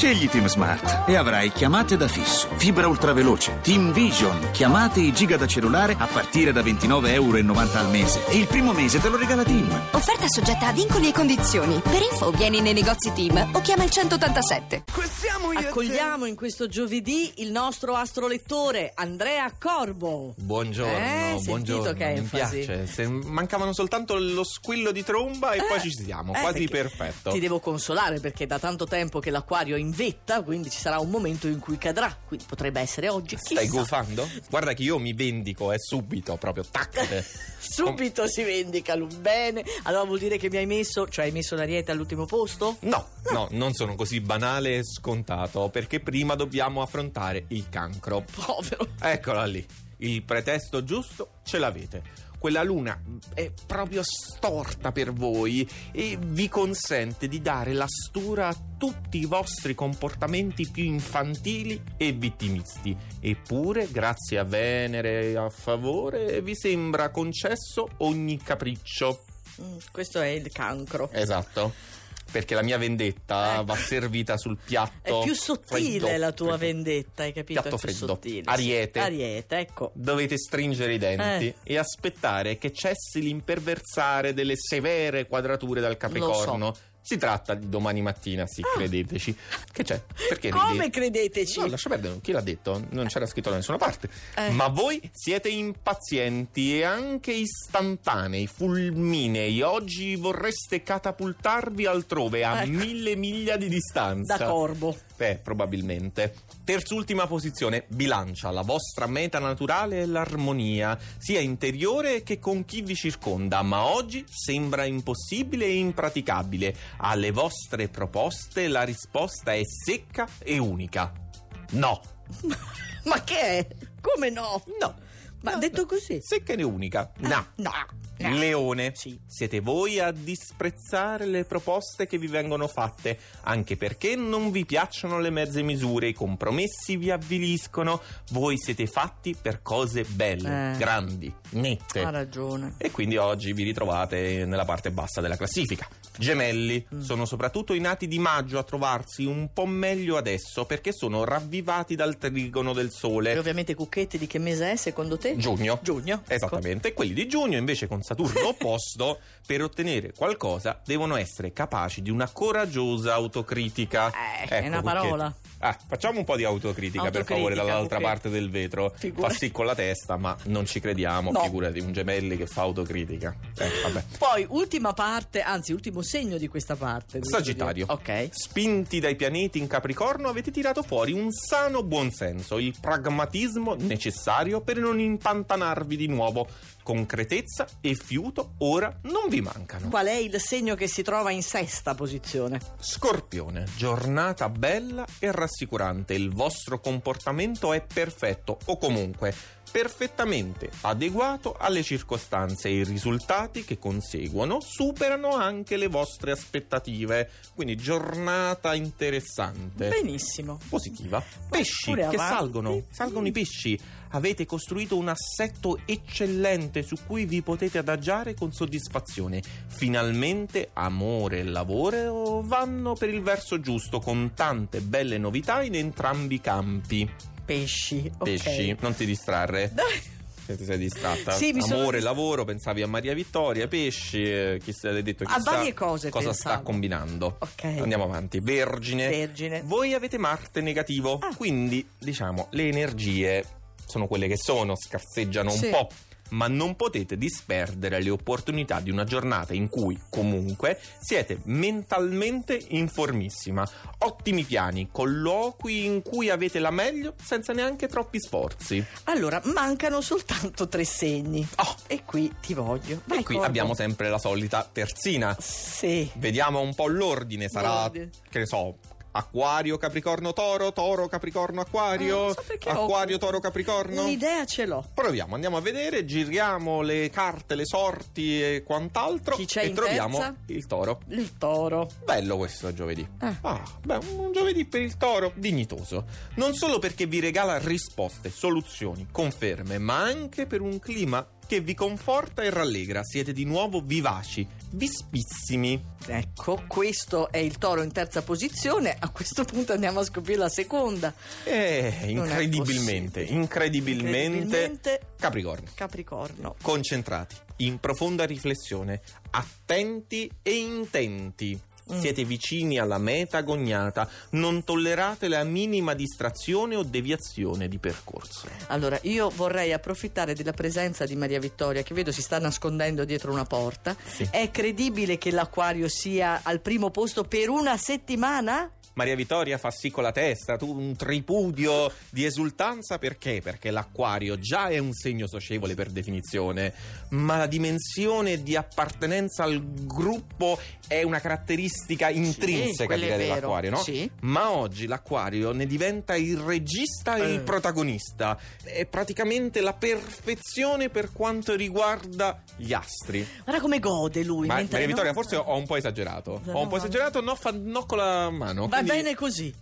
Scegli Team Smart e avrai chiamate da fisso, fibra ultraveloce, Team Vision, chiamate e giga da cellulare a partire da 29,90 euro al mese. E il primo mese te lo regala Team. Offerta soggetta a vincoli e condizioni. Per info vieni nei negozi Team o chiama il 187. Accogliamo in questo giovedì il nostro astrolettore Andrea Corbo. Buongiorno, Eh, sentito buongiorno. che Mi piace. Se mancavano soltanto lo squillo di tromba e poi ci siamo, Eh, quasi perfetto. Ti devo consolare perché da tanto tempo che l'acquario è in vetta, quindi ci sarà un momento in cui cadrà. Quindi potrebbe essere oggi. Stai chissà. gufando? Guarda che io mi vendico, è subito, proprio tac. Subito si vendica bene. Allora vuol dire che mi hai messo, cioè hai messo l'ariete all'ultimo posto? No, no, non sono così banale e scontato, perché prima dobbiamo affrontare il cancro. Povero. Eccola lì, il pretesto giusto ce l'avete. Quella luna è proprio storta per voi e vi consente di dare la stura a tutti i vostri comportamenti più infantili e vittimisti. Eppure, grazie a Venere a favore, vi sembra concesso ogni capriccio. Mm, questo è il cancro. Esatto. Perché la mia vendetta Ecco. va servita sul piatto. È più sottile freddo, la tua freddo. vendetta, hai capito? Piatto freddo. sottile. Ariete. Ariete, ecco. Dovete stringere i denti Eh. e aspettare che cessi l'imperversare delle severe quadrature dal Capricorno. Si tratta di domani mattina, sì, credeteci. Che c'è? Perché Come ridi? credeteci? No, lascia perdere, chi l'ha detto? Non c'era scritto da nessuna parte. Eh. Ma voi siete impazienti e anche istantanei, fulminei. Oggi vorreste catapultarvi altrove a Ecco. mille miglia di distanza. Da corbo. Eh, probabilmente. Terzultima posizione, bilancia. La vostra meta naturale è l'armonia, sia interiore che con chi vi circonda, ma oggi sembra impossibile e impraticabile. Alle vostre proposte la risposta è secca e unica. No. Ma che è? Come no? No. Ma No, detto così? Secca e unica. No. No. No. Leone, Sì. siete voi a disprezzare le proposte che vi vengono fatte, anche perché non vi piacciono le mezze misure, i compromessi vi avviliscono, voi siete fatti per cose belle, Eh. grandi, nette. Ha ragione. E quindi oggi vi ritrovate nella parte bassa della classifica. Gemelli Mm. sono soprattutto i nati di maggio a trovarsi un po' meglio adesso perché sono ravvivati dal trigono del E sole. ovviamente Cucchetti di che mese è secondo te? Giugno. Giugno. ecco. Esattamente, e quelli di giugno invece con Saturno opposto, per ottenere qualcosa devono essere capaci di una coraggiosa autocritica. Eh, Ecco, è una parola. Ah, facciamo un po' di autocritica, per Autocritica, favore dall'altra Cucchetti. parte del vetro. Figurati. Fa sì con la testa, ma non ci crediamo, No. figurati, un gemelli che fa autocritica. Eh. Poi, ultima parte, anzi, ultimo segno di questa parte. Sagittario. Ok. Spinti dai pianeti in Capricorno avete tirato fuori un sano buonsenso, il pragmatismo necessario per non impantanarvi di nuovo. Concretezza e fiuto ora non vi mancano. Qual è il segno che si trova in sesta posizione? Scorpione, giornata bella e rassicurante. Il vostro comportamento è perfetto o comunque perfettamente adeguato alle circostanze e i risultati che conseguono superano anche le vostre aspettative. Quindi giornata interessante. Benissimo. Positiva. Pesci che salgono, salgono i pesci. Avete costruito un assetto eccellente su cui vi potete adagiare con soddisfazione. Finalmente amore e lavoro vanno per il verso giusto con tante belle novità in entrambi i campi. Pesci. Pesci, non ti distrarre. Dai. Ti sei distratta. Sì, Amore, dist- lavoro, pensavi a Maria Vittoria, pesci, eh, chi se l'ha detto A chissà varie cose cosa pensavo. sta combinando. Ok. Andiamo avanti. Vergine. Vergine. Voi avete Marte negativo, Ah. quindi diciamo le energie sono quelle che sono, scarseggiano Sì. un po'. Ma non potete disperdere le opportunità di una giornata in cui, comunque, siete mentalmente in formissima. Ottimi piani, colloqui in cui avete la meglio senza neanche troppi sforzi. Allora, mancano soltanto tre segni. Oh. E qui ti voglio. Vai, E qui Corbo. abbiamo sempre la solita terzina. Sì. Vediamo un po' l'ordine, sarà, L'ordine. che ne so, Acquario, Capricorno, Toro, Toro, Capricorno, Acquario, non so perché ho- Acquario, Toro, Capricorno. Un'idea ce l'ho. Proviamo, andiamo a vedere, giriamo le carte, le sorti e quant'altro Chi c'è e troviamo terza? il Toro. Il toro. Bello questo giovedì. Ah. Ah, beh, un giovedì per il toro dignitoso. Non solo perché vi regala risposte, soluzioni, conferme, ma anche per un clima che vi conforta e rallegra. Siete di nuovo vivaci, vispissimi. Ecco, questo è il toro in terza posizione. A questo punto andiamo a scoprire la seconda. Eh, incredibilmente, incredibilmente, Incredibilmente- Capricorno. Capricorno. Concentrati, in profonda riflessione, attenti e intenti. Mm. Siete vicini alla meta agognata, non tollerate la minima distrazione o deviazione di percorso. Allora, io vorrei approfittare della presenza di Maria Vittoria, che vedo si sta nascondendo dietro una porta. Sì. È credibile che l'acquario sia al primo posto per una settimana? Maria Vittoria fa sì con la testa, tu un tripudio di esultanza perché? Perché l'acquario già è un segno socievole per definizione, ma la dimensione di appartenenza al gruppo è una caratteristica intrinseca vero, dell'acquario, no? sì. Ma oggi l'acquario ne diventa il regista e Eh. il protagonista. È praticamente la perfezione per quanto riguarda gli astri. Guarda come gode lui. Ma, Maria Vittoria, no? forse ho un po' esagerato. Ho un po' esagerato, no, fa no con la mano. Va quindi- bene così.